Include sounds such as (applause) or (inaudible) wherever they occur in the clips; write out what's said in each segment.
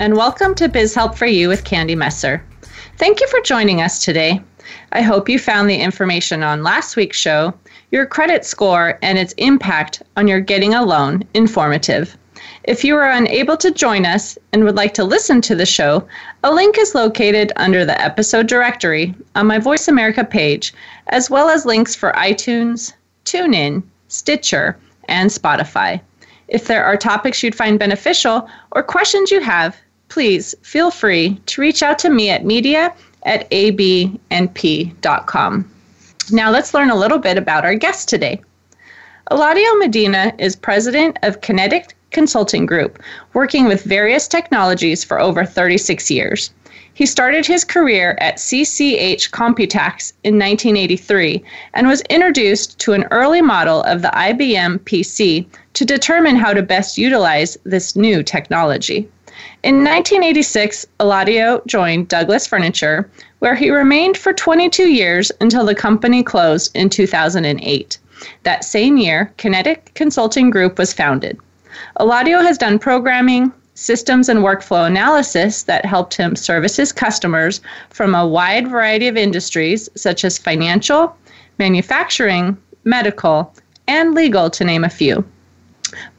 and welcome to Biz Help for You with Candy Messer. Thank you for joining us today. I hope you found the information on last week's show, your credit score, and its impact on your getting a loan informative. If you are unable to join us and would like to listen to the show, a link is located under the episode directory on my Voice America page, as well as links for iTunes, TuneIn, Stitcher, and Spotify. If there are topics you'd find beneficial or questions you have, please feel free to reach out to me at media at abnp.com. Now let's learn a little bit about our guest today. Eladio Medina is president of Kinetic Consulting Group, working with various technologies for over 36 years. He started his career at CCH Computax in 1983 and was introduced to an early model of the IBM PC to determine how to best utilize this new technology. In 1986, Eladio joined Douglas Furniture, where he remained for 22 years until the company closed in 2008. That same year, Kinetic Consulting Group was founded. Eladio has done programming, systems and workflow analysis that helped him service his customers from a wide variety of industries such as financial, manufacturing, medical, and legal, to name a few.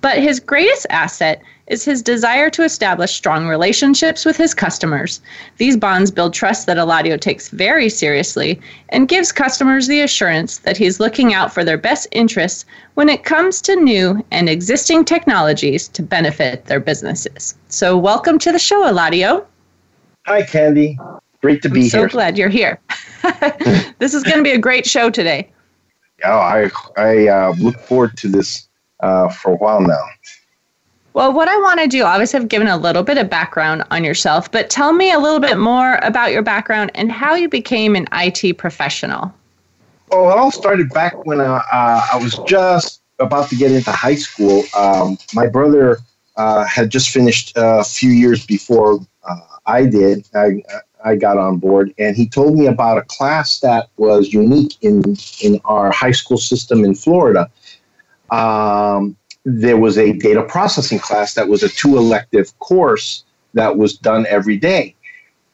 But his greatest asset is his desire to establish strong relationships with his customers. These bonds build trust that Eladio takes very seriously and gives customers the assurance that he's looking out for their best interests when it comes to new and existing technologies to benefit their businesses. So, welcome to the show, Eladio. Hi, Candy. Great to be I'm so here. So glad you're here. (laughs) this is going to be a great show today. Oh, I I uh, look forward to this uh, for a while now. Well, what I want to do, obviously, I've given a little bit of background on yourself, but tell me a little bit more about your background and how you became an IT professional. Well, it all started back when uh, uh, I was just about to get into high school. Um, my brother uh, had just finished a few years before uh, I did. I, I got on board, and he told me about a class that was unique in in our high school system in Florida. Um, there was a data processing class that was a two elective course that was done every day.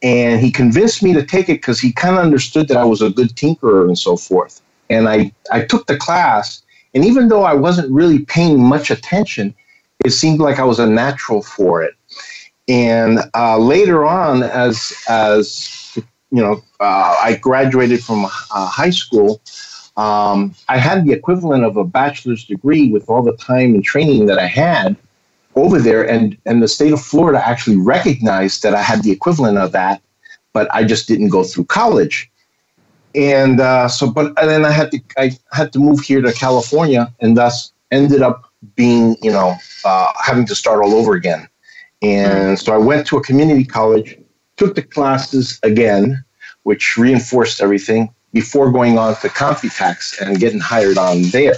And he convinced me to take it because he kind of understood that I was a good tinkerer and so forth. And I, I took the class, and even though I wasn't really paying much attention, it seemed like I was a natural for it. And uh, later on, as as you know, uh, I graduated from uh, high school. Um, I had the equivalent of a bachelor's degree with all the time and training that I had over there, and and the state of Florida actually recognized that I had the equivalent of that, but I just didn't go through college. And uh, so, but and then I had to I had to move here to California, and thus ended up being you know uh, having to start all over again. And so I went to a community college, took the classes again, which reinforced everything before going on to Computax and getting hired on there.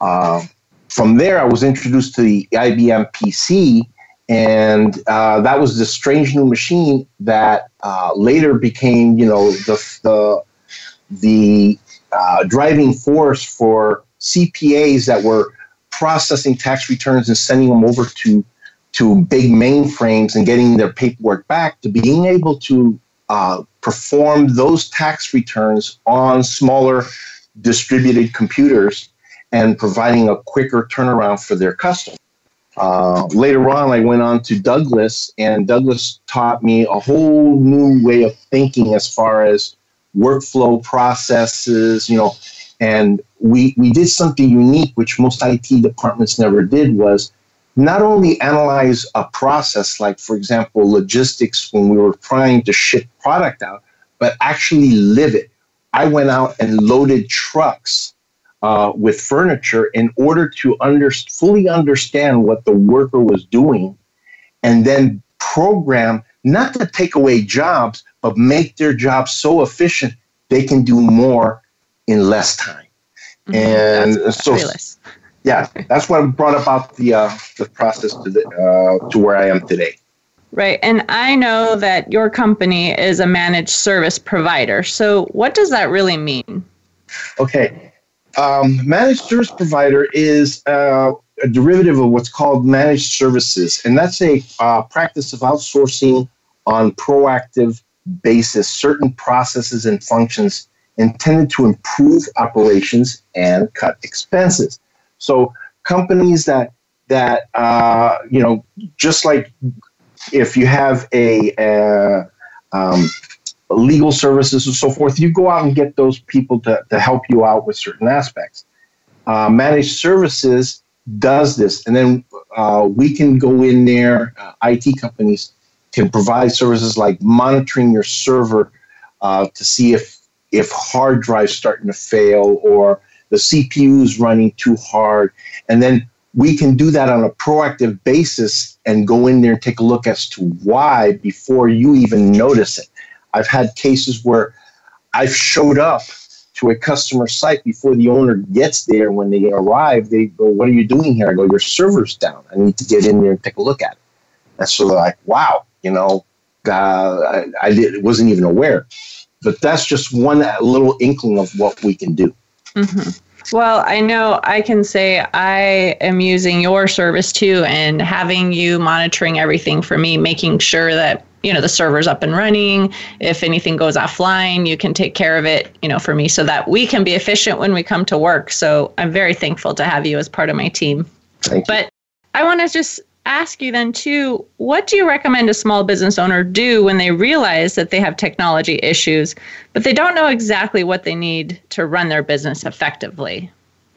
Uh, from there, I was introduced to the IBM PC, and uh, that was the strange new machine that uh, later became, you know, the the, the uh, driving force for CPAs that were processing tax returns and sending them over to to big mainframes and getting their paperwork back to being able to uh, perform those tax returns on smaller distributed computers and providing a quicker turnaround for their customers. Uh, later on, I went on to Douglas, and Douglas taught me a whole new way of thinking as far as workflow processes, you know, and we, we did something unique, which most IT departments never did, was not only analyze a process, like, for example, logistics when we were trying to ship product out, but actually live it. I went out and loaded trucks uh, with furniture in order to under, fully understand what the worker was doing and then program not to take away jobs, but make their jobs so efficient they can do more in less time. Mm-hmm. And that's so, yeah, that's what brought about the uh, the process to the, uh, to where I am today. Right. And I know that your company is a managed service provider. So, what does that really mean? Okay. Um, managed service provider is uh, a derivative of what's called managed services, and that's a uh, practice of outsourcing on proactive basis certain processes and functions intended to improve operations and cut expenses. So companies that that uh, you know, just like if you have a, a um, legal services and so forth, you go out and get those people to, to help you out with certain aspects. Uh, managed services does this, and then uh, we can go in there. Uh, IT companies can provide services like monitoring your server uh, to see if if hard drives starting to fail or the CPU is running too hard, and then we can do that on a proactive basis and go in there and take a look as to why before you even notice it. I've had cases where I've showed up to a customer site before the owner gets there. When they arrive, they go, What are you doing here? I go, Your server's down. I need to get in there and take a look at it. And so they're like, Wow, you know, uh, I, I wasn't even aware. But that's just one little inkling of what we can do. Mm-hmm. Well, I know I can say I am using your service too and having you monitoring everything for me, making sure that you know the server's up and running if anything goes offline you can take care of it you know for me so that we can be efficient when we come to work so i'm very thankful to have you as part of my team Thank you. but i want to just ask you then too what do you recommend a small business owner do when they realize that they have technology issues but they don't know exactly what they need to run their business effectively?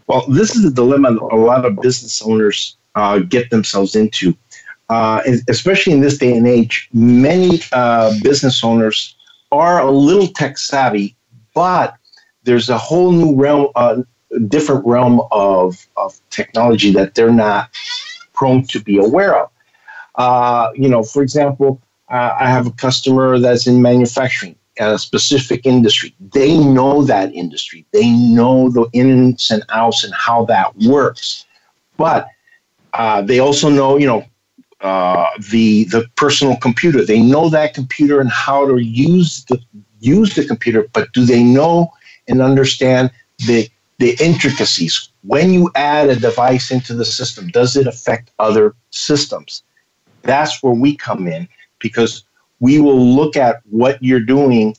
Well this is a dilemma that a lot of business owners uh, get themselves into. Uh, especially in this day and age many uh, business owners are a little tech savvy but there's a whole new realm uh, different realm of, of technology that they're not prone to be aware of. Uh, you know, for example, uh, I have a customer that's in manufacturing, a specific industry. They know that industry. They know the ins and outs and how that works. But uh, they also know, you know, uh, the the personal computer. They know that computer and how to use the use the computer. But do they know and understand the the intricacies. When you add a device into the system, does it affect other systems? That's where we come in because we will look at what you're doing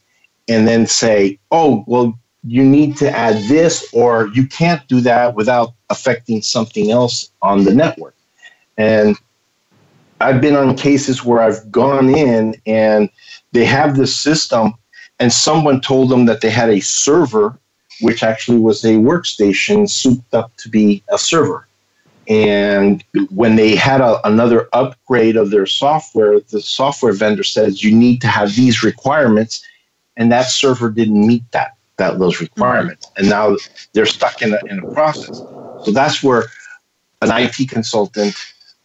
and then say, oh, well, you need to add this, or you can't do that without affecting something else on the network. And I've been on cases where I've gone in and they have this system, and someone told them that they had a server which actually was a workstation souped up to be a server. And when they had a, another upgrade of their software, the software vendor says you need to have these requirements, and that server didn't meet that that those requirements, mm-hmm. and now they're stuck in a, in a process. So that's where an IT consultant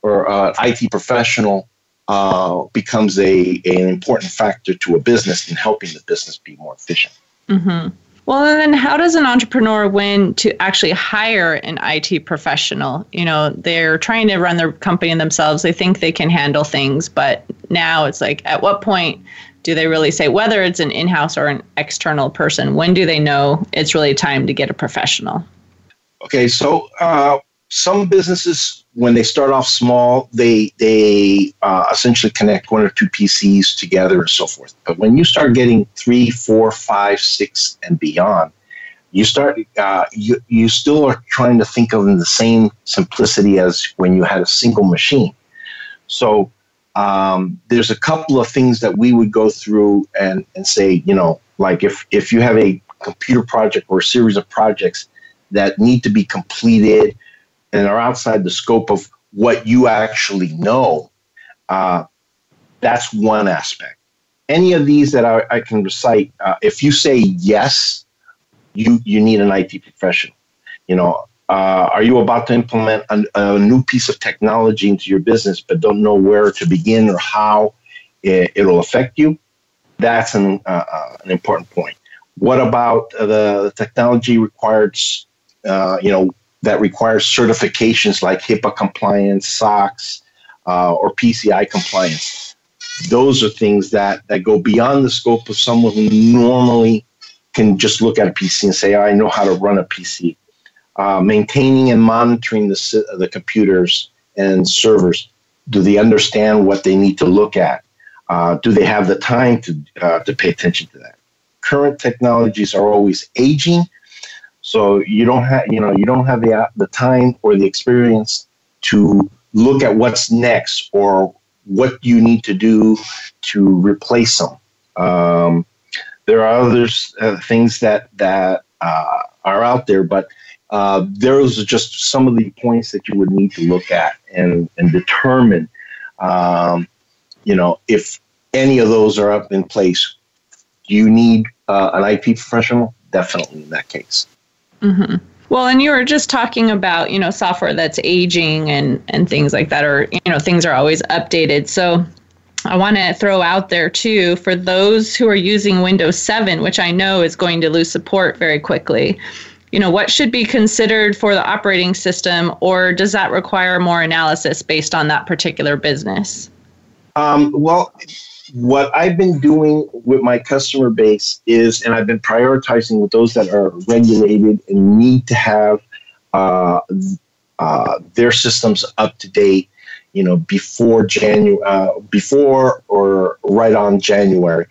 or an IT professional uh, becomes a, an important factor to a business in helping the business be more efficient. Mm-hmm. Well, and then how does an entrepreneur win to actually hire an IT professional? You know, they're trying to run their company themselves. They think they can handle things, but now it's like, at what point do they really say, whether it's an in house or an external person, when do they know it's really time to get a professional? Okay, so uh, some businesses when they start off small they they uh, essentially connect one or two pcs together and so forth. But when you start getting three four five six and beyond you start uh, you, you still are trying to think of in the same simplicity as when you had a single machine. So um, there's a couple of things that we would go through and, and say you know like if if you have a computer project or a series of projects that need to be completed and are outside the scope of what you actually know, uh, that's one aspect. Any of these that I, I can recite, uh, if you say yes, you you need an IT professional. You know, uh, are you about to implement a, a, new piece of technology into your business but don't know where to begin or how? it, will affect you. That's an, uh, uh, an important point. What about the technology required, uh, you know, that requires certifications like HIPAA compliance, SOX, uh, or PCI compliance? Those are things that, that go beyond the scope of someone who normally can just look at a PC and say, I know how to run a PC. Uh, maintaining and monitoring the, the computers and servers. Do they understand what they need to look at? Uh, do they have the time to, uh, to pay attention to that? Current technologies are always aging, so you don't have you know you don't have the the time or the experience to look at what's next or what you need to do to replace them. Um, there are other uh, things that that uh, are out there, but uh, those are just some of the points that you would need to look at and and determine, um, you know, if any of those are up in place. Do you need uh, an IT professional? Definitely in that case. Mm-hmm. Well, and you were just talking about, you know, software that's aging and, and things like that, or, you know, things are always updated. So I want to throw out there too for those who are using Windows 7, which I know is going to lose support very quickly. You know, what should be considered for the operating system, or does that require more analysis based on that particular business? Um, well, what I've been doing with my customer base is, and I've been prioritizing with those that are regulated and need to have uh, uh, their systems up to date you know, before January, uh, before or right on January,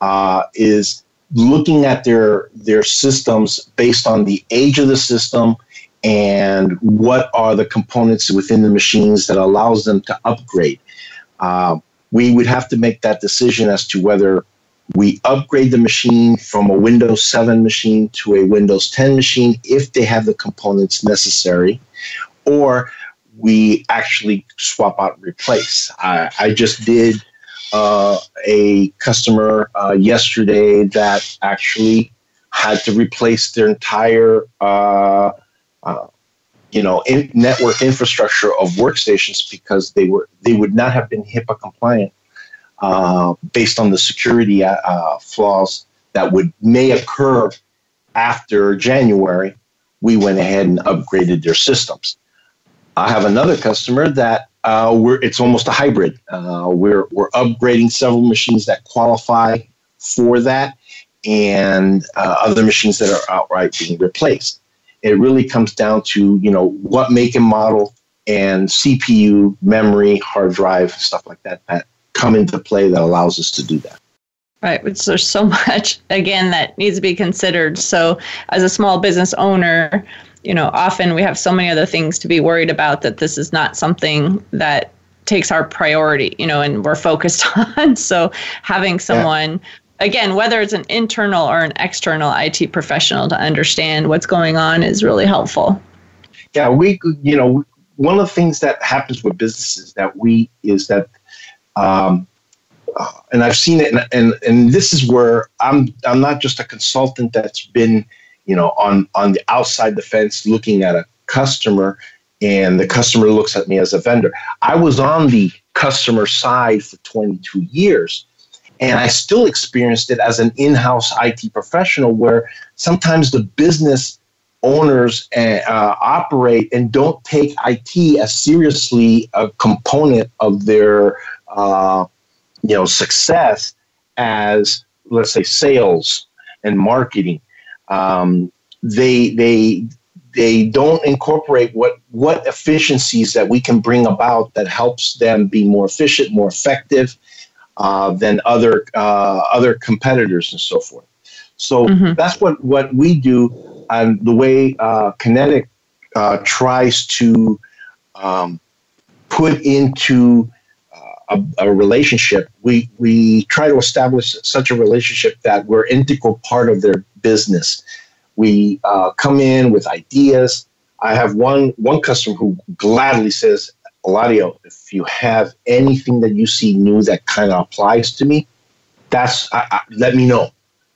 uh, is looking at their their systems based on the age of the system and what are the components within the machines that allows them to upgrade. Uh, we would have to make that decision as to whether we upgrade the machine from a Windows 7 machine to a Windows 10 machine if they have the components necessary, or we actually swap out and replace. I, I just did uh, a customer uh, yesterday that actually had to replace their entire uh, uh you know in network infrastructure of workstations because they were they would not have been HIPAA compliant uh, based on the security uh, flaws that would may occur after January. We went ahead and upgraded their systems. I have another customer that uh, we're, it's almost a hybrid. Uh, we're, we're upgrading several machines that qualify for that and uh, other machines that are outright being replaced. It really comes down to, you know, what make and model and CPU, memory, hard drive, stuff like that that come into play that allows us to do that. Right, which there's so (laughs) much again that needs to be considered. So, as a small business owner, you know, often we have so many other things to be worried about that this is not something that takes our priority, you know, and we're focused (laughs) on. So having someone, yeah. Again, whether it's an internal or an external IT professional to understand what's going on is really helpful. Yeah, we, you know, one of the things that happens with businesses that we is that, um, uh, and I've seen it, and, and and this is where I'm I'm not just a consultant that's been you know, on on the outside the fence looking at a customer and the customer looks at me as a vendor. I was on the customer side for 22 years and I still experienced it as an in-house IT professional where sometimes the business owners uh, operate and don't take IT as seriously a component of their uh, you know success as let's say sales and marketing. Um, they they they don't incorporate what what efficiencies that we can bring about that helps them be more efficient, more effective uh, than other uh, other competitors and so forth. So mm-hmm. that's what what we do, and the way uh, Kinetic uh, tries to um, put into uh, a, a, relationship. We we try to establish such a relationship that we're integral part of their business. We uh, come in with ideas. I have one one customer who gladly says, Eladio, if you have anything that you see new that kind of applies to me, that's I, I, let me know.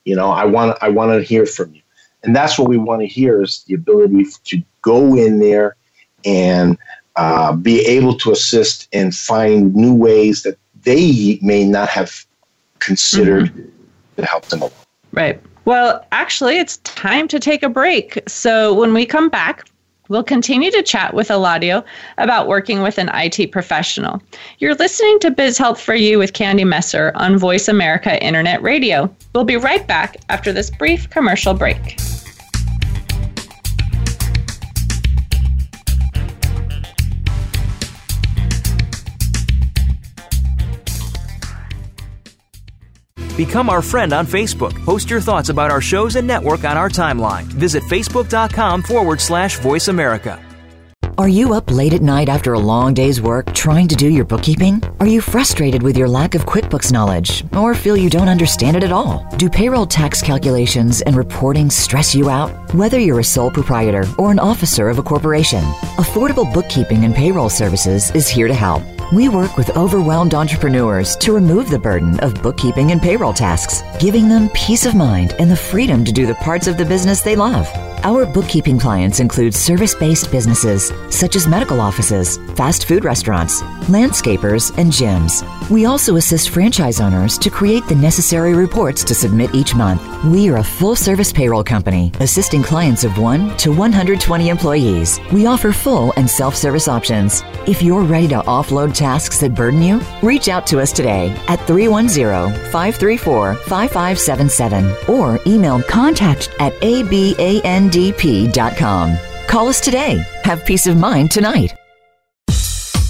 You know, I want I want to hear from you, and that's what we want to hear is the ability to go in there and uh, be able to assist and find new ways that they may not have considered mm-hmm. to help them along. Right. Well, actually, it's time to take a break. So when we come back, We'll continue to chat with Eladio about working with an IT professional. You're listening to Biz Help for You with Candy Messer on Voice America Internet Radio. We'll be right back after this brief commercial break. Become our friend on Facebook. Post your thoughts about our shows and network on our timeline. Visit facebook.com forward slash voice America. Are you up late at night after a long day's work trying to do your bookkeeping? Are you frustrated with your lack of QuickBooks knowledge or feel you don't understand it at all? Do payroll tax calculations and reporting stress you out? Whether you're a sole proprietor or an officer of a corporation, Affordable Bookkeeping and Payroll Services is here to help. We work with overwhelmed entrepreneurs to remove the burden of bookkeeping and payroll tasks, giving them peace of mind and the freedom to do the parts of the business they love. Our bookkeeping clients include service based businesses such as medical offices, fast food restaurants, landscapers, and gyms. We also assist franchise owners to create the necessary reports to submit each month. We are a full service payroll company assisting clients of 1 to 120 employees. We offer full and self service options. If you're ready to offload tasks that burden you, reach out to us today at 310 534 5577 or email contact at aband ndp.com. Call us today. Have peace of mind tonight.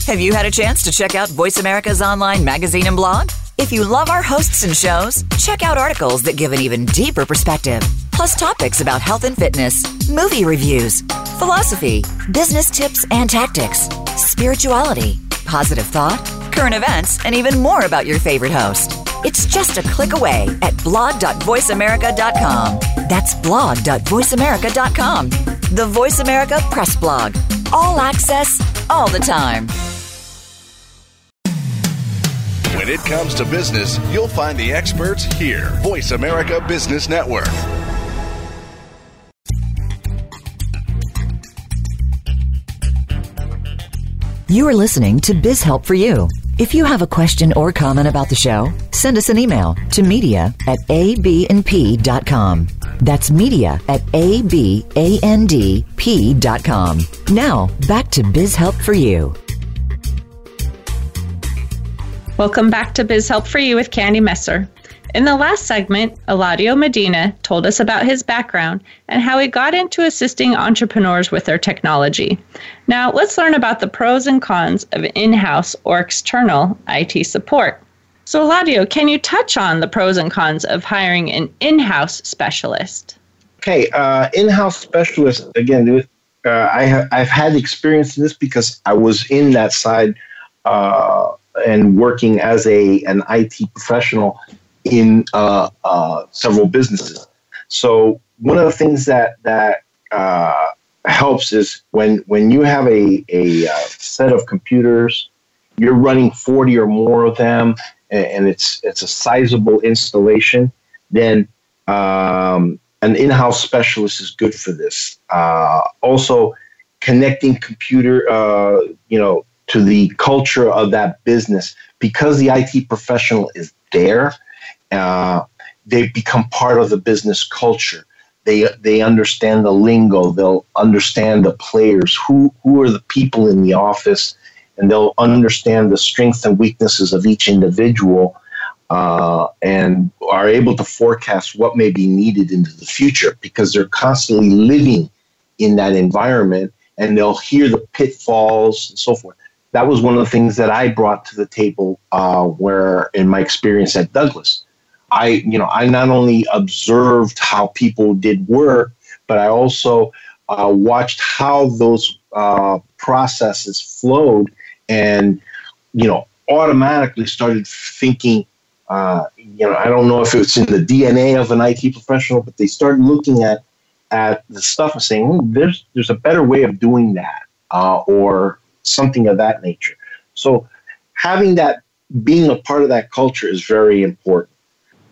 Have you had a chance to check out Voice America's online magazine and blog? If you love our hosts and shows, check out articles that give an even deeper perspective, plus topics about health and fitness, movie reviews, philosophy, business tips and tactics, spirituality, positive thought, current events, and even more about your favorite host. It's just a click away at blog.voiceamerica.com. That's blog.voiceamerica.com. The Voice America Press Blog. All access, all the time. When it comes to business, you'll find the experts here. Voice America Business Network. You are listening to Biz Help for You. If you have a question or comment about the show, send us an email to media at abandp.com. That's media at abandp.com. Now, back to Biz Help for You. Welcome back to Biz Help for You with Candy Messer. In the last segment, Eladio Medina told us about his background and how he got into assisting entrepreneurs with their technology. Now, let's learn about the pros and cons of in house or external IT support. So, Eladio, can you touch on the pros and cons of hiring an in house specialist? Okay, uh, in house specialist, again, uh, I have, I've had experience in this because I was in that side uh, and working as a an IT professional in uh, uh, several businesses. So one of the things that that uh, helps is when when you have a a uh, set of computers, you're running forty or more of them, and, and it's it's a sizable installation. Then um, an in-house specialist is good for this. Uh, also, connecting computer, uh, you know, to the culture of that business because the IT professional is there uh, they become part of the business culture. They they understand the lingo. They'll understand the players. Who who are the people in the office, and they'll understand the strengths and weaknesses of each individual, uh, and are able to forecast what may be needed into the future because they're constantly living in that environment, and they'll hear the pitfalls and so forth. That was one of the things that I brought to the table, uh, where in my experience at Douglas I, you know, I not only observed how people did work, but I also uh, watched how those uh, processes flowed, and you know, automatically started thinking. Uh, you know, I don't know if it's in the DNA of an IT professional, but they started looking at at the stuff and saying, hmm, "There's there's a better way of doing that," uh, or something of that nature. So, having that being a part of that culture is very important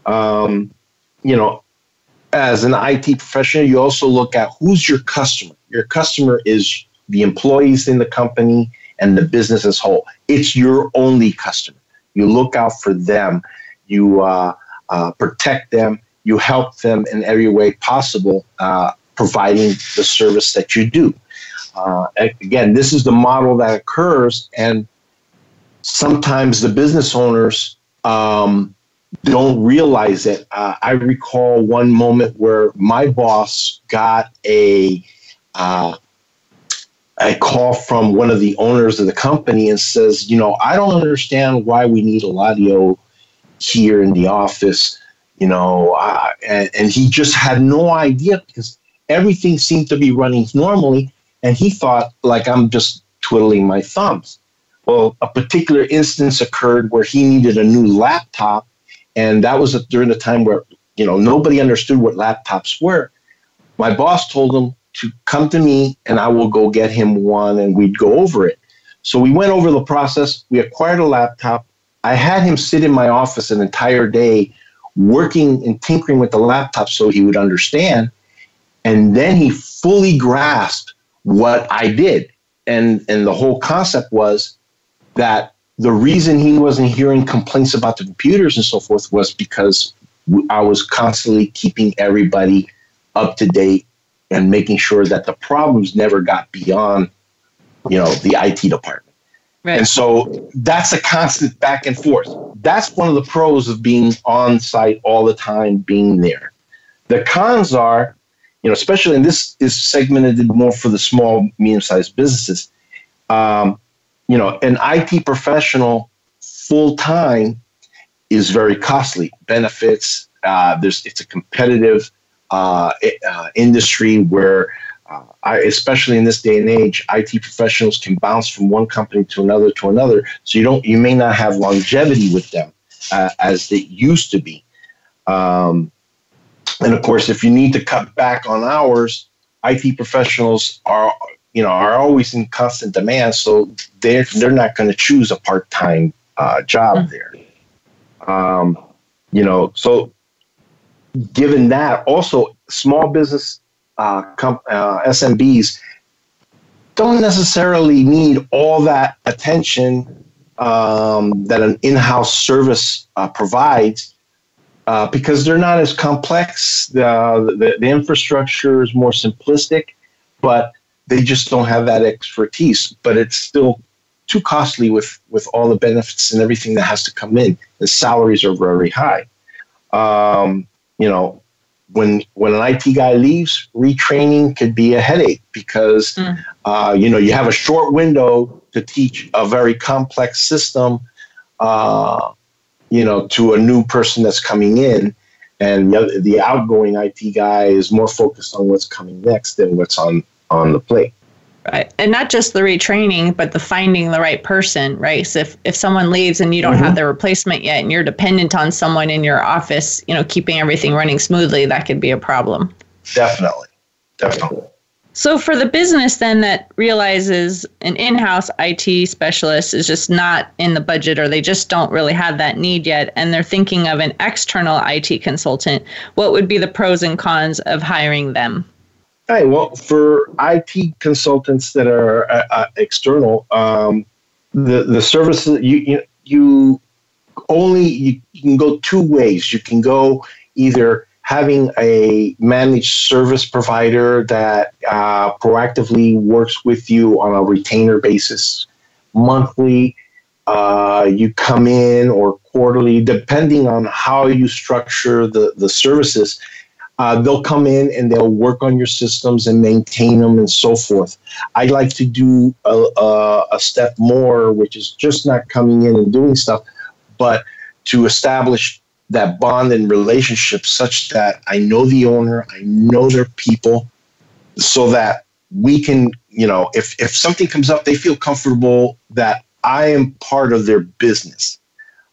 um, you know, as an IT professional, you also look at who's your customer. Your customer is the employees in the company and the business as whole. It's your only customer. You look out for them. You uh, uh, protect them. You help them in every way possible, uh, providing the service that you do. Uh, again, this is the model that occurs, and sometimes the business owners um, don't realize it. Uh, I recall one moment where my boss got a uh, a call from one of the owners of the company and says, you know, I don't understand why we need a Eladio here in the office, you know, uh, and, and he just had no idea because everything seemed to be running normally, and he thought like I'm just twiddling my thumbs. Well, a particular instance occurred where he needed a new laptop, and that was during the time where you know nobody understood what laptops were. My boss told him to come to me, and I will go get him one, and we'd go over it. So we went over the process. We acquired a laptop. I had him sit in my office an entire day working and tinkering with the laptop so he would understand. And then he fully grasped what I did. And, and the whole concept was that the reason he wasn't hearing complaints about the computers and so forth was because I was constantly keeping everybody up to date and making sure that the problems never got beyond, you know, the IT department. Right. And so that's a constant back and forth. That's one of the pros of being on site all the time, being there. The cons are, you know, especially and this is segmented more for the small, medium-sized businesses. Um, you know, an IT professional full time is very costly. Benefits, uh, there's it's a competitive uh, uh, industry where, uh, I, especially in this day and age, IT professionals can bounce from one company to another to another. So you don't, you may not have longevity with them uh, as it used to be. Um, and of course, if you need to cut back on hours, IT professionals are, you know, are always in constant demand. So they're they're not going to choose a part time uh, job mm-hmm. there. Um, you know, so given that, also small business uh, comp- uh, SMBs don't necessarily need all that attention um, that an in-house service uh, provides uh, because they're not as complex. The, the, the infrastructure is more simplistic, but they just don't have that expertise. But it's still too costly with with all the benefits and everything that has to come in. The salaries are very high. Um, you know, when when an IT guy leaves, retraining could be a headache because mm. uh, you know you have a short window to teach a very complex system, uh, you know, to a new person that's coming in, and the, the outgoing IT guy is more focused on what's coming next than what's on on the plate. Right. And not just the retraining, but the finding the right person, right? So if, if someone leaves and you don't mm-hmm. have the replacement yet and you're dependent on someone in your office, you know, keeping everything running smoothly, that could be a problem. Definitely. Definitely. So for the business then that realizes an in-house IT specialist is just not in the budget or they just don't really have that need yet and they're thinking of an external IT consultant, what would be the pros and cons of hiring them? Hey, well, for IT consultants that are uh, uh, external, um, the the services you you, only you, you can go two ways. You can go either having a managed service provider that uh, proactively works with you on a retainer basis monthly. Uh, you come in or quarterly, depending on how you structure the, the services. Uh, they'll come in and they'll work on your systems and maintain them and so forth. I like to do a, a, a, step more, which is just not coming in and doing stuff, but to establish that bond and relationship such that I know the owner, I know their people, so that we can, you know, if, if something comes up, they feel comfortable that I am part of their business.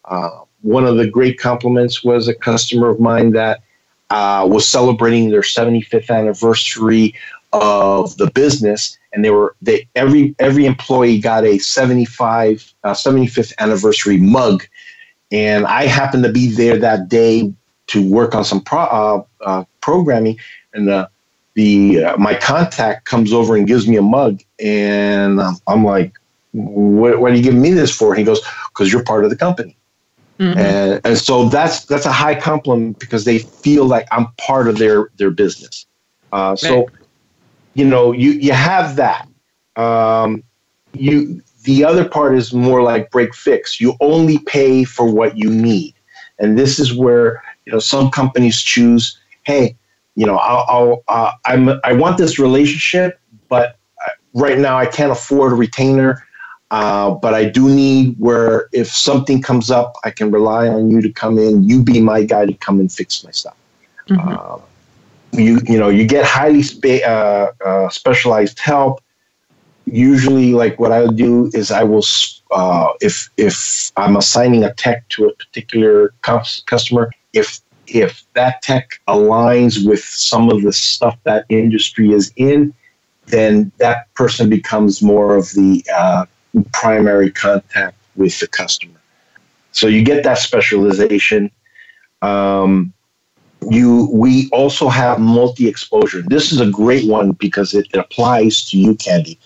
Uh, one of the great compliments was a customer of mine that uh, was celebrating their 75th anniversary of the business, and they were they every every employee got a 75 uh, 75th anniversary mug, and I happened to be there that day to work on some pro, uh, uh programming, and the the uh, my contact comes over and gives me a mug, and I'm like, what, what are you giving me this for? And he goes, because you're part of the company. Mm-hmm. And, and so that's that's a high compliment because they feel like I'm part of their their business. Uh, so, right. you know, you you have that. Um, you the other part is more like break fix. You only pay for what you need, and this is where you know some companies choose. Hey, you know, I'll, I'll uh, I'm I want this relationship, but uh, right now I can't afford a retainer. Uh, but I do need where if something comes up, I can rely on you to come in. You be my guy to come and fix my stuff. Mm-hmm. Uh, you you know you get highly spe- uh, uh specialized help. Usually, like what I do is I will uh, if if I'm assigning a tech to a particular customer, if if that tech aligns with some of the stuff that industry is in, then that person becomes more of the primary contact with the customer. So you get that specialization. Um, you we also have multi-exposure. This is a great one because it, it applies to you, Candy.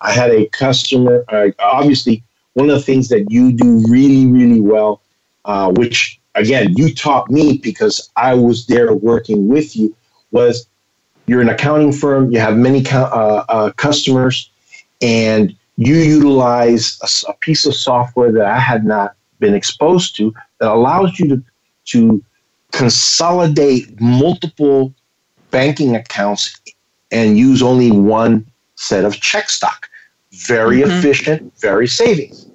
I had a customer. Uh, obviously, one of the things that you do really, really well, uh, which again you taught me because I was there working with you, was you're an accounting firm. You have many uh, uh, customers, and you utilize a, a, piece of software that I had not been exposed to that allows you to, to consolidate multiple banking accounts and use only one set of check stock. Very mm-hmm. efficient, very savings.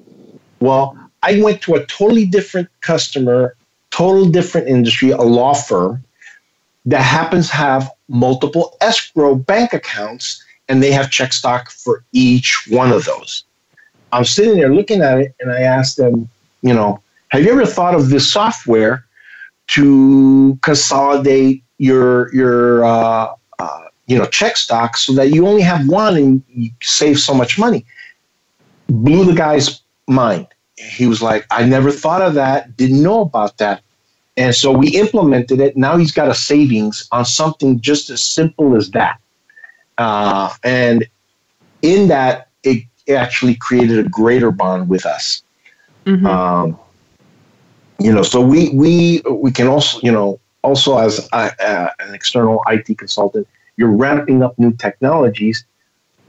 Well, I went to a totally different customer, total different industry, a law firm that happens to have multiple escrow bank accounts and they have check stock for each one of those. I'm sitting there looking at it and I asked them, you know, have you ever thought of this software to consolidate your your uh, uh, you know check stock so that you only have one and you save so much money? Blew the guy's mind. He was like, I never thought of that, didn't know about that. And so we implemented it. Now he's got a savings on something just as simple as that. Uh, and in that, it actually created a greater bond with us. Mm-hmm. Um, you know, so we we we can also you know also as a, uh, an external IT consultant, you're ramping up new technologies.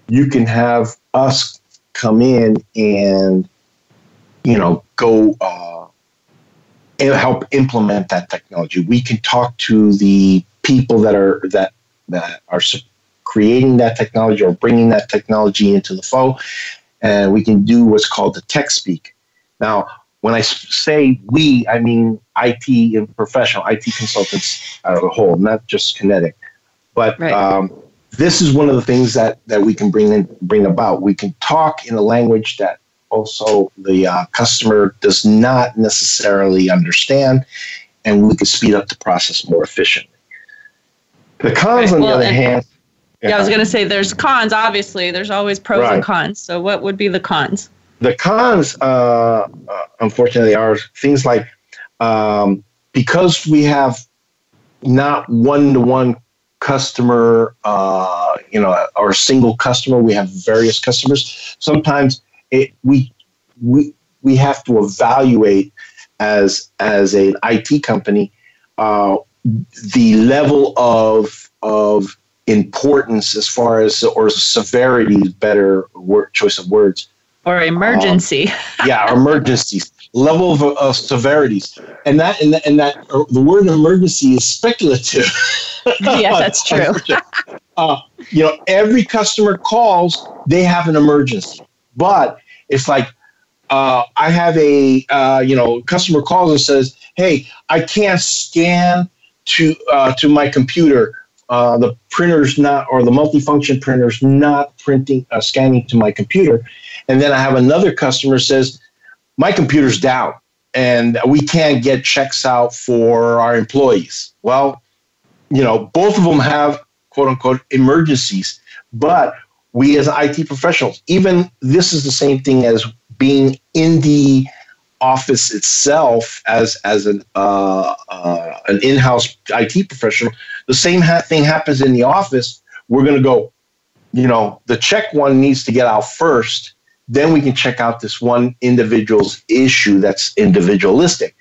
You can have us come in and you know go uh, and help implement that technology. We can talk to the people that are that that are creating that technology or bringing that technology into the foe. And we can do what's called the tech speak. Now, when I say we, I mean IT and professional IT consultants as a whole, not just Kinetic. But right. um, this is one of the things that, that we can bring in, bring about. We can talk in a language that also the uh, customer does not necessarily understand, and we can speed up the process more efficiently. The cons, right. on well, the other hand, yeah, yeah I was going to say there's cons, obviously. There's always pros right. and cons. So, what would be the cons? The cons, uh, uh, unfortunately, are things like um, because we have not one to one customer, uh, you know, or single customer, we have various customers. Sometimes it, we, we, we have to evaluate as, as an IT company uh, the level of, of importance as far as or severity is better word, choice of words. Or emergency. Um, yeah emergencies level of, of severities and that and that, and that uh, the word emergency is speculative. (laughs) Yeah that's (laughs) true. Uh, you know every customer calls they have an emergency. But it's like uh, i have a uh, you know customer calls and says hey i can't scan to uh, to my computer uh, the printer's not, or the multifunction printer's not printing, uh, scanning to my computer. And then I have another customer says, my computer's down and we can't get checks out for our employees. Well, you know, both of them have quote unquote emergencies, but we as IT professionals, even this is the same thing as being in the office itself as as an uh, uh, an in-house IT professional, the same ha- thing happens in the office. We're going to go, you know, the check one needs to get out first. Then we can check out this one individual's issue that's individualistic.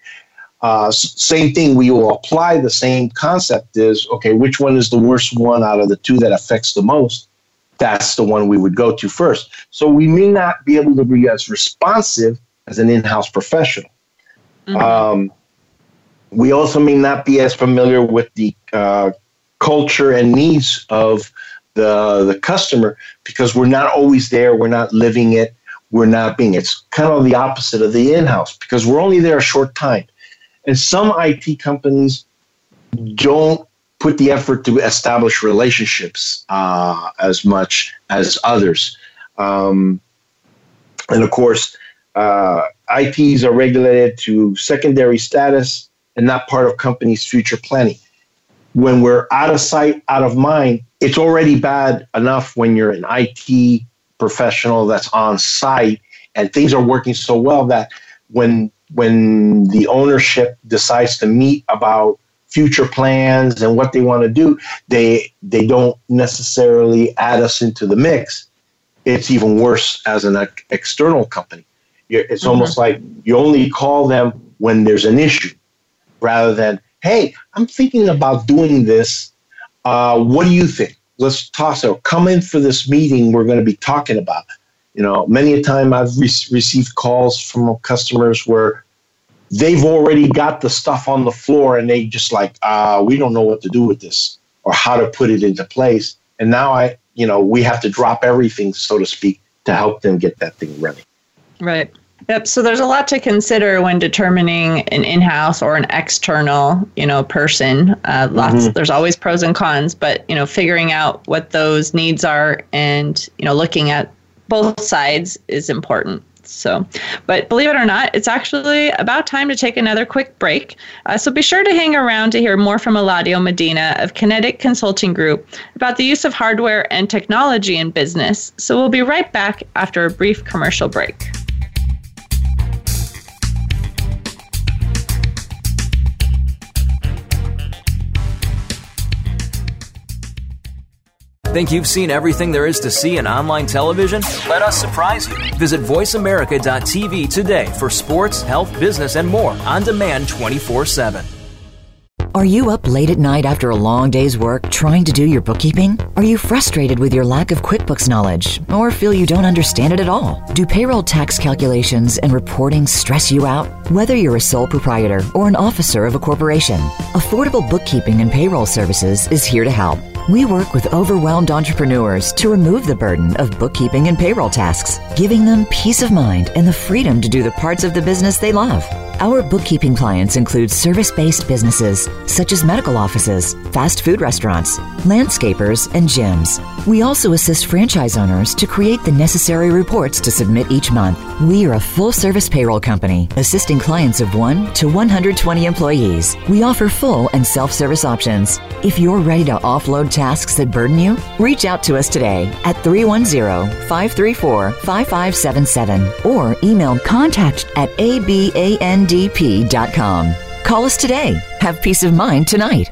Uh, same thing, we will apply the same concept is okay, which one is the worst one out of the two that affects the most? That's the one we would go to first. So we may not be able to be as responsive as an in house professional. Mm-hmm. Um, we also may not be as familiar with the uh, culture and needs of the the customer because we're not always there. We're not living it. We're not being. It's kind of the opposite of the in-house because we're only there a short time, and some IT companies don't put the effort to establish relationships uh, as much as others. Um, and of course, uh, ITs are regulated to secondary status and not part of companies' future planning. When we're out of sight, out of mind, it's already bad enough when you're an IT professional that's on site and things are working so well that when when the ownership decides to meet about future plans and what they want to do, they they don't necessarily add us into the mix. It's even worse as an external company. It's mm-hmm. almost like you only call them when there's an issue rather than, hey, I'm thinking about doing this. Uh, what do you think? Let's toss it. Come in for this meeting we're going to be talking about. You know, many a time I've re- received calls from customers where they've already got the stuff on the floor and they just like, uh, we don't know what to do with this or how to put it into place. And now I, you know, we have to drop everything, so to speak, to help them get that thing running. Right. Yep. So there's a lot to consider when determining an in-house or an external, you know, person. Uh, lots. Mm-hmm. There's always pros and cons, but you know, figuring out what those needs are and you know, looking at both sides is important. So, but believe it or not, it's actually about time to take another quick break. Uh, so be sure to hang around to hear more from Eladio Medina of Kinetic Consulting Group about the use of hardware and technology in business. So we'll be right back after a brief commercial break. Think you've seen everything there is to see in online television? Let us surprise you. Visit VoiceAmerica.tv today for sports, health, business, and more on demand 24 7. Are you up late at night after a long day's work trying to do your bookkeeping? Are you frustrated with your lack of QuickBooks knowledge or feel you don't understand it at all? Do payroll tax calculations and reporting stress you out? Whether you're a sole proprietor or an officer of a corporation, Affordable Bookkeeping and Payroll Services is here to help. We work with overwhelmed entrepreneurs to remove the burden of bookkeeping and payroll tasks, giving them peace of mind and the freedom to do the parts of the business they love. Our bookkeeping clients include service based businesses such as medical offices, fast food restaurants, landscapers, and gyms. We also assist franchise owners to create the necessary reports to submit each month. We are a full service payroll company assisting clients of 1 to 120 employees. We offer full and self service options. If you're ready to offload tasks that burden you, reach out to us today at 310 534 5577 or email contact at aband ndp.com. Call us today. Have peace of mind tonight.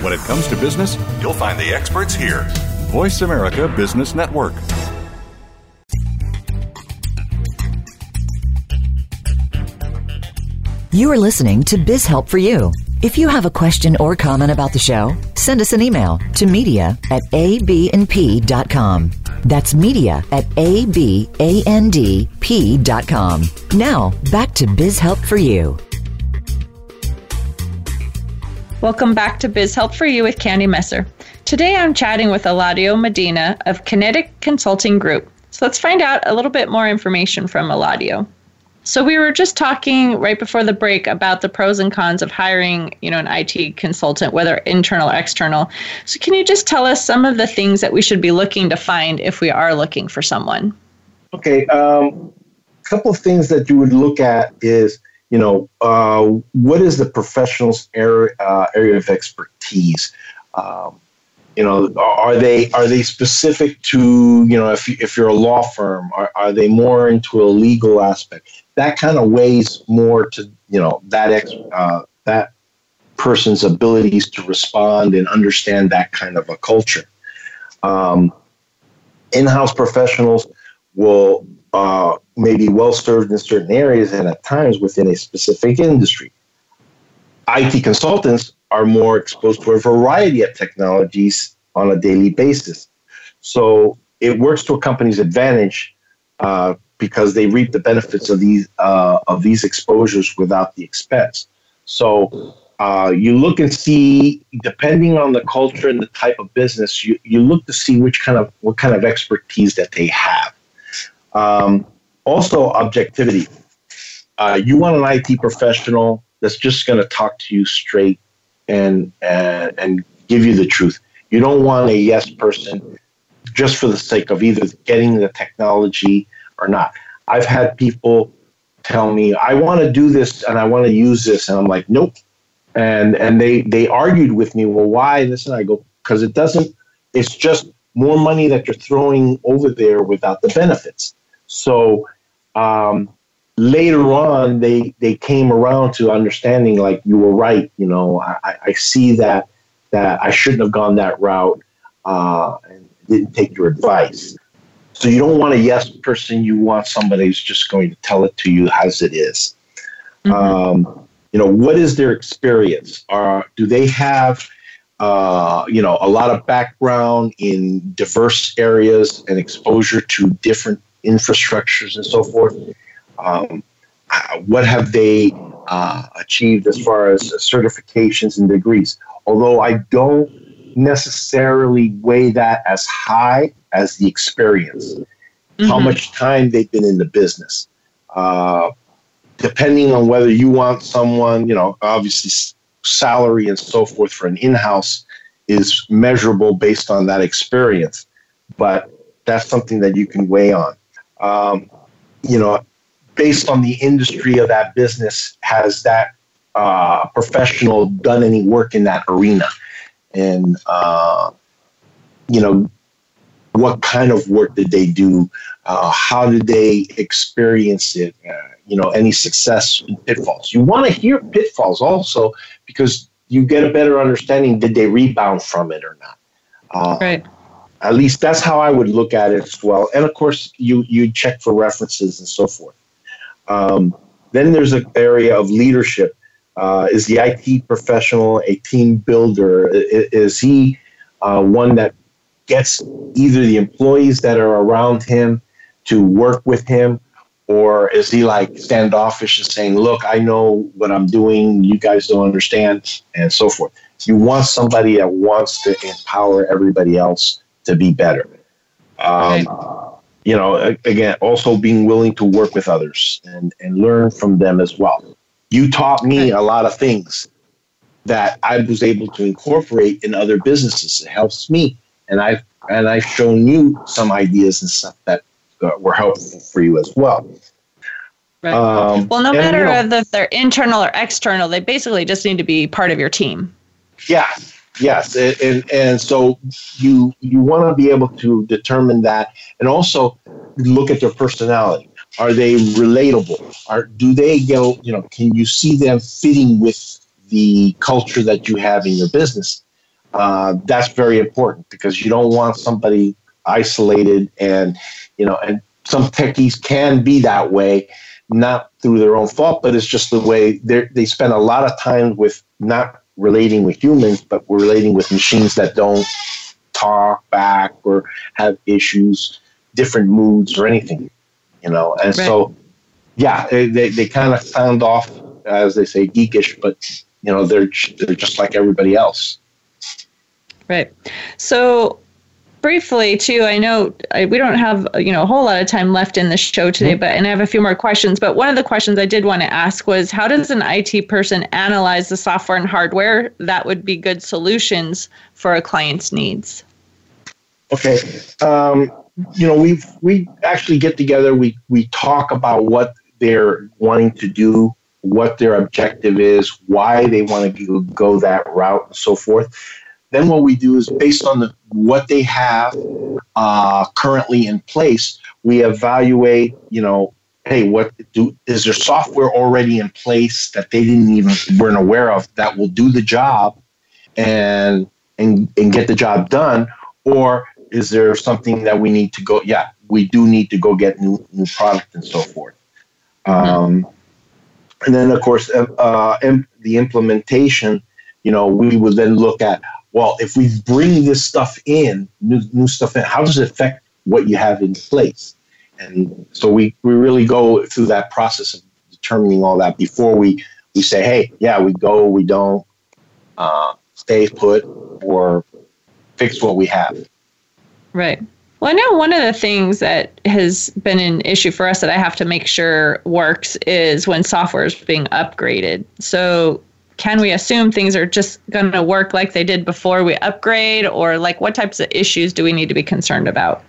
When it comes to business, you'll find the experts here. Voice America Business Network. You are listening to Biz Help for You. If you have a question or comment about the show, send us an email to media at abandp.com. That's media at abandp.com. Now, back to Biz Help for You. Welcome back to Biz Help for You with Candy Messer. Today I'm chatting with Eladio Medina of Kinetic Consulting Group. So let's find out a little bit more information from Eladio. So we were just talking right before the break about the pros and cons of hiring, you know, an IT consultant, whether internal or external. So can you just tell us some of the things that we should be looking to find if we are looking for someone? Okay, um, a couple of things that you would look at is, you know, uh, what is the professional's area uh, area of expertise? Um, you know, are they are they specific to you know if you, if you're a law firm, are, are they more into a legal aspect? that kind of weighs more to you know that ex, uh, that person's abilities to respond and understand that kind of a culture. Um, in-house professionals will uh, maybe well served in certain areas and at times within a specific industry. IT consultants are more exposed to a variety of technologies on a daily basis. So it works to a company's advantage uh, because they reap the benefits of these uh, of these exposures without the expense. So uh, you look and see, depending on the culture and the type of business, you, you look to see which kind of what kind of expertise that they have. Um, also, objectivity. Uh, you want an IT professional that's just going to talk to you straight and, and and give you the truth. You don't want a yes person just for the sake of either getting the technology or not. I've had people tell me, I want to do this and I want to use this. And I'm like, nope. And, and they, they argued with me, well, why this? And I go, because it doesn't, it's just more money that you're throwing over there without the benefits. So um, later on, they, they came around to understanding like you were right. You know, I, I see that, that I shouldn't have gone that route uh, and didn't take your advice. So you don't want a yes person. You want somebody who's just going to tell it to you as it is. Mm-hmm. Um, you know, what is their experience? Are do they have, uh, you know, a lot of background in diverse areas and exposure to different infrastructures and so forth? Um, what have they uh, achieved as far as certifications and degrees? Although I don't necessarily weigh that as high as the experience, mm-hmm. how much time they've been in the business. Uh, depending on whether you want someone, you know, obviously salary and so forth for an in-house is measurable based on that experience, but that's something that you can weigh on. Um, you know, based on the industry of that business, has that uh, professional done any work in that arena? And uh, you know, what kind of work did they do? Uh, how did they experience it? Uh, you know, any success and pitfalls. You want to hear pitfalls also because you get a better understanding. Did they rebound from it or not? Uh, right. At least that's how I would look at it as well. And of course, you you check for references and so forth. Um, then there's an area of leadership. Uh, is the IT professional a team builder? Is, he uh, one that gets either the employees that are around him to work with him, or is he like standoffish and saying, Look, I know what I'm doing, you guys don't understand, and so forth. You want somebody that wants to empower everybody else to be better. Um, you know, again, also being willing to work with others and, and learn from them as well. You taught me a lot of things that I was able to incorporate in other businesses. It helps me and I've and I've shown you some ideas and stuff that uh, were helpful for you as well. Right. Um, well, no matter you know, if they're internal or external, they basically just need to be part of your team. Yeah. Yes, and, and, and so you you want to be able to determine that, and also look at their personality. Are they relatable? Are do they go? You know, can you see them fitting with the culture that you have in your business? uh, that's very important because you don't want somebody isolated and you know and some techies can be that way not through their own fault but it's just the way they spend a lot of time with not relating with humans but we're relating with machines that don't talk back or have issues, different moods or anything, you know. And right. so, yeah, they, they kind of sound off, as they say, geekish, but, you know, they're, they're just like everybody else. Right. So briefly too i know I, we don't have you know a whole lot of time left in the show today mm-hmm. but and i have a few more questions but one of the questions i did want to ask was how does an it person analyze the software and hardware that would be good solutions for a client's needs okay um, you know we we actually get together we we talk about what they're wanting to do what their objective is why they want to go that route and so forth then what we do is based on the, what they have uh, currently in place, we evaluate, you know, hey, what do is there software already in place that they didn't even weren't aware of that will do the job and and and get the job done, or is there something that we need to go? Yeah, we do need to go get new new product and so forth. Um, and then of course, uh, uh, the implementation. You know, we would then look at well, if we bring this stuff in, new, new stuff in, how does it affect what you have in place? And so we, we really go through that process of determining all that before we, we say, hey, yeah, we go, we don't, uh, stay put, or fix what we have. Right. Well, I know one of the things that has been an issue for us that I have to make sure works is when software is being upgraded. So can we assume things are just going to work like they did before we upgrade? Or like what types of issues do we need to be concerned about?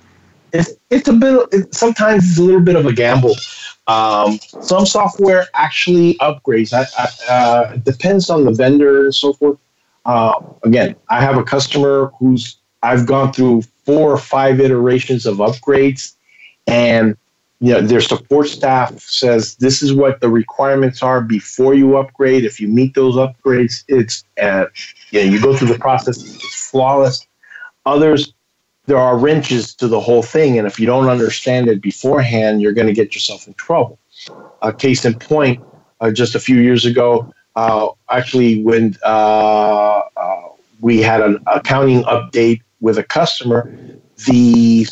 It's, it's a bit it, sometimes it's a little bit of a gamble. Um, some software actually upgrades. I, I, uh, depends on the vendor and so forth. Uh, again i have a customer who's i've gone through four or five iterations of upgrades and you know, their support staff says this is what the requirements are before you upgrade. If you meet those upgrades, it's uh, you know you go through the process, it's flawless. Others, there are wrenches to the whole thing, and if you don't understand it beforehand, you're going to get yourself in trouble. A case in point, uh, just a few years ago, uh, actually, when uh, uh, we had an accounting update with a customer, the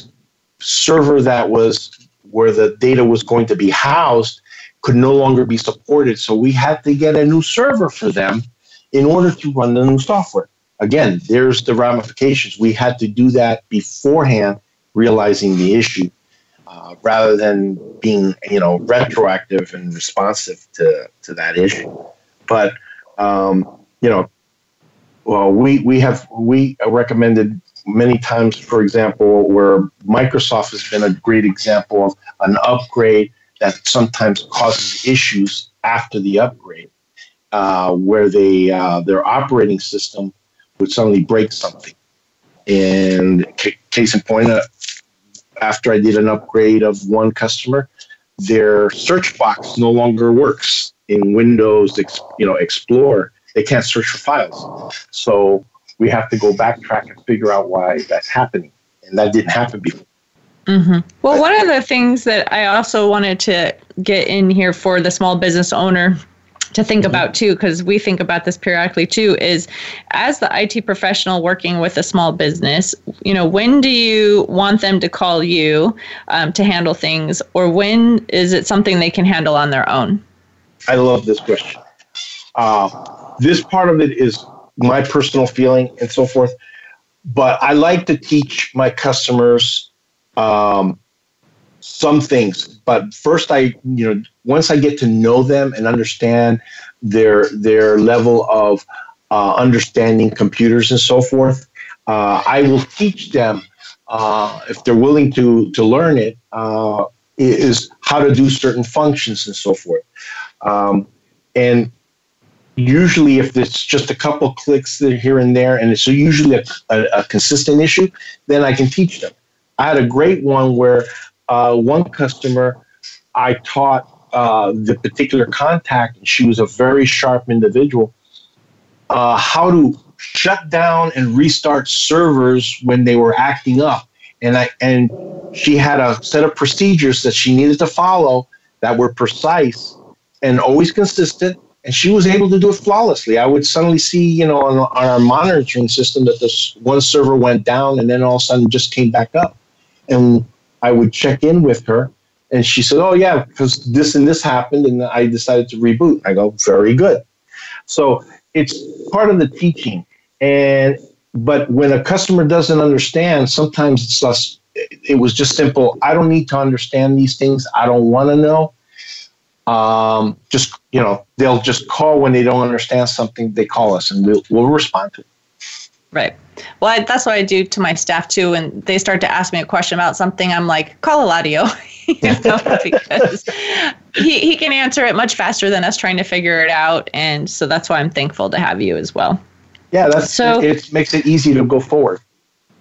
server that was where the data was going to be housed could no longer be supported. So we had to get a new server for them in order to run the new software. Again, there's the ramifications. We had to do that beforehand, realizing the issue, uh, rather than being you know retroactive and responsive to to that issue. But um, you know, well, we we have we recommended many times, for example, where Microsoft has been a great example of an upgrade that sometimes causes issues after the upgrade, uh, where they uh, their operating system would suddenly break something. And c- case in point, uh, after I did an upgrade of one customer, their search box no longer works in Windows, you know, Explorer. They can't search for files. So we have to go backtrack and figure out why that's happening. And that didn't happen before. Mm-hmm. Well, one of the things that I also wanted to get in here for the small business owner to think mm-hmm. about too, because we think about this periodically too, is as the IT professional working with a small business, you know, when do you want them to call you um, to handle things, or when is it something they can handle on their own? I love this question. Uh, this part of it is my personal feeling and so forth. But I like to teach my customers um, some things. But first, I you know once I get to know them and understand their their level of uh, understanding computers and so forth, uh, I will teach them uh, if they're willing to to learn it uh, is how to do certain functions and so forth. Um, and usually if it's just a couple clicks here and there and it's usually a, a, a, consistent issue then i can teach them. I had a great one where uh, one customer i taught uh, the particular contact and she was a very sharp individual uh, how to shut down and restart servers when they were acting up. And i and she had a set of procedures that she needed to follow that were precise and always consistent and she was able to do it flawlessly. I would suddenly see, you know, on, on our monitoring system that this one server went down and then all of a sudden just came back up. And I would check in with her and she said, Oh, yeah, because this and this happened and I decided to reboot. I go, Very good. So it's part of the teaching. And but when a customer doesn't understand, sometimes it's less it was just simple. I don't need to understand these things. I don't want to know um, just you know they'll just call when they don't understand something they call us and we'll, we'll respond to it. Right. Well I, that's what i do to my staff too and they start to ask me a question about something i'm like call eladio. (laughs) You know, (laughs) because he, he can answer it much faster than us trying to figure it out and so that's why i'm thankful to have you as well. Yeah that's so it, it makes it easy to go forward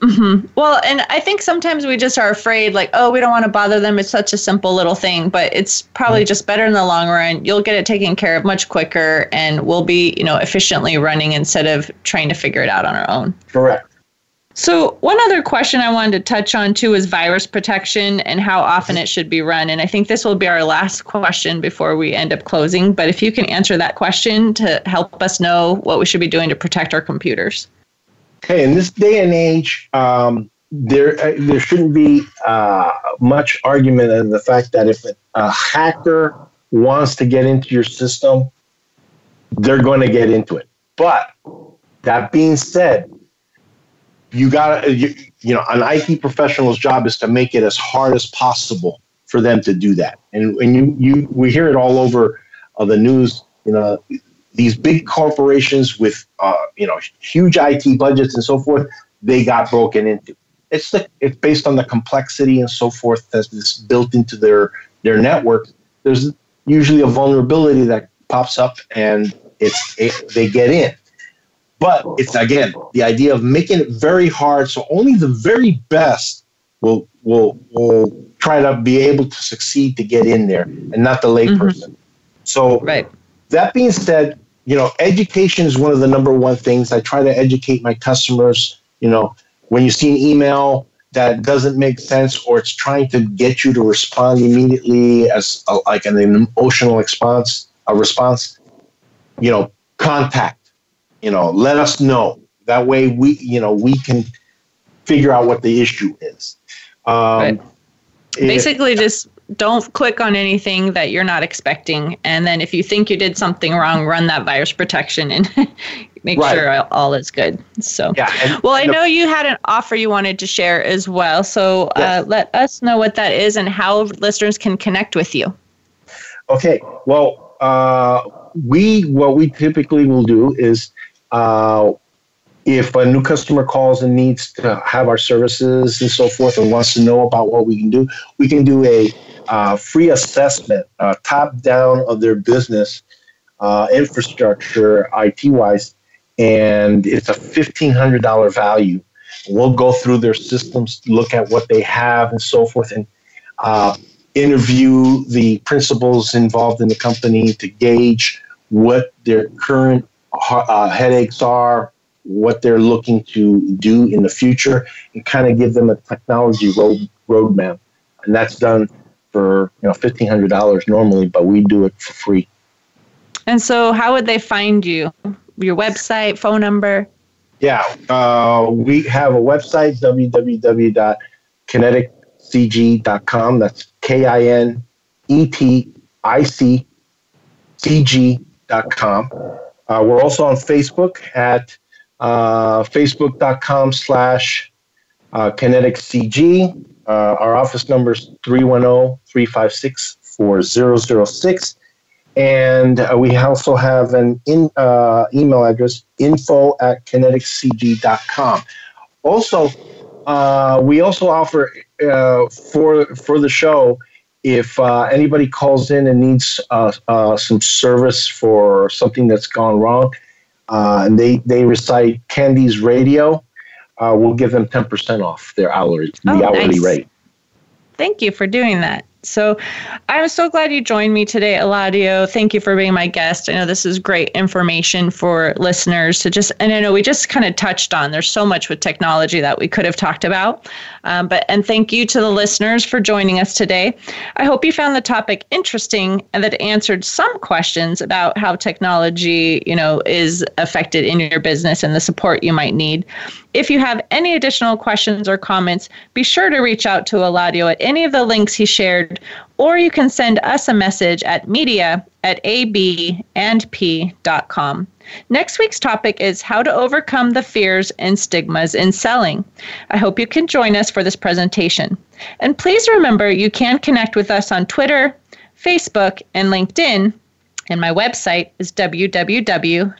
Mm-hmm. Well, and I think sometimes we just are afraid, like, oh, we don't want to bother them. It's such a simple little thing, but it's probably just better in the long run. You'll get it taken care of much quicker, and we'll be, you know, efficiently running instead of trying to figure it out on our own. Correct. So, one other question I wanted to touch on too is virus protection and how often it should be run. And I think this will be our last question before we end up closing. But if you can answer that question to help us know what we should be doing to protect our computers. Okay, in this day and age, um, there uh, there shouldn't be uh, much argument in the fact that if a hacker wants to get into your system, they're going to get into it. But that being said, you got to you, you know an IT professional's job is to make it as hard as possible for them to do that. And and you you we hear it all over uh, the news. You know, these big corporations with uh, you know huge IT budgets and so forth, they got broken into. It's the it's based on the complexity and so forth that's built into their their network. There's usually a vulnerability that pops up and it's it, they get in. But it's again the idea of making it very hard so only the very best will will will try to be able to succeed to get in there and not the layperson. Mm-hmm. So right. that being said, you know, education is one of the number one things. I try to educate my customers. You know, when you see an email that doesn't make sense or it's trying to get you to respond immediately as a, like an emotional response, a response, you know, contact. You know, let us know. That way, we you know we can figure out what the issue is. Um, right. Basically, just don't click on anything that you're not expecting. And then if you think you did something wrong, run that virus protection and (laughs) make right. sure all is good. So, yeah, and, well, I know you had an offer you wanted to share as well. So uh, yes. uh, let us know what that is and how listeners can connect with you. Okay. Well, uh, we what we typically will do is uh, if a new customer calls and needs to have our services and so forth and wants to know about what we can do, we can do a uh, free assessment, uh, top down of their business uh, infrastructure, IT wise, and it's a $1,500 value. We'll go through their systems, look at what they have, and so forth, and uh, interview the principals involved in the company to gauge what their current uh, headaches are, what they're looking to do in the future, and kind of give them a technology road roadmap. And that's done for you know fifteen hundred dollars normally, but we do it for free. And so, how would they find you? Your website, phone number? Yeah, uh, we have a website www.kineticCG.com. That's K I N E T I C C G.com. Uh, we're also on Facebook at uh, facebook.com slash uh, kineticCG. Uh, our office number is 310 356 4006. And uh, we also have an in, uh, email address info at kineticcg.com. Also, uh, we also offer uh, for, for the show if uh, anybody calls in and needs some service for something that's gone wrong, and they, they recite Candy's radio, uh, we'll give them 10% off their hourly, the oh, hourly nice. rate. Thank you for doing that. So I'm so glad you joined me today, Eladio. Thank you for being my guest. I know this is great information for listeners to just, and I know we just kind of touched on, there's so much with technology that we could have talked about. Um, but, and thank you to the listeners for joining us today. I hope you found the topic interesting and that answered some questions about how technology, you know, is affected in your business and the support you might need. If you have any additional questions or comments, be sure to reach out to Eladio at any of the links he shared, or you can send us a message at media at abandp.com. Next week's topic is how to overcome the fears and stigmas in selling. I hope you can join us for this presentation. And please remember you can connect with us on Twitter, Facebook, and LinkedIn. And my website is www.abandp.com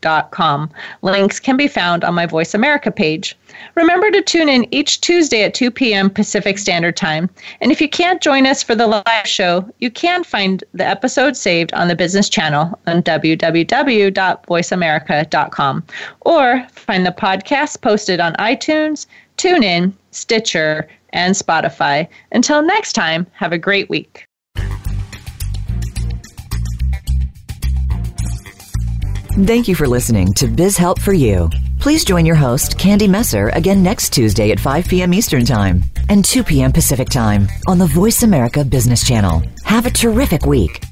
voiceamerica.com. Links can be found on my Voice America page. Remember to tune in each Tuesday at 2 p.m. Pacific Standard Time. And if you can't join us for the live show, you can find the episode saved on the business channel on www.voiceamerica.com or find the podcast posted on iTunes, TuneIn, Stitcher, and Spotify. Until next time, have a great week. Thank you for listening to Biz Help for You. Please join your host, Candy Messer, again next Tuesday at 5 p.m. Eastern Time and 2 p.m. Pacific Time on the Voice America Business Channel. Have a terrific week.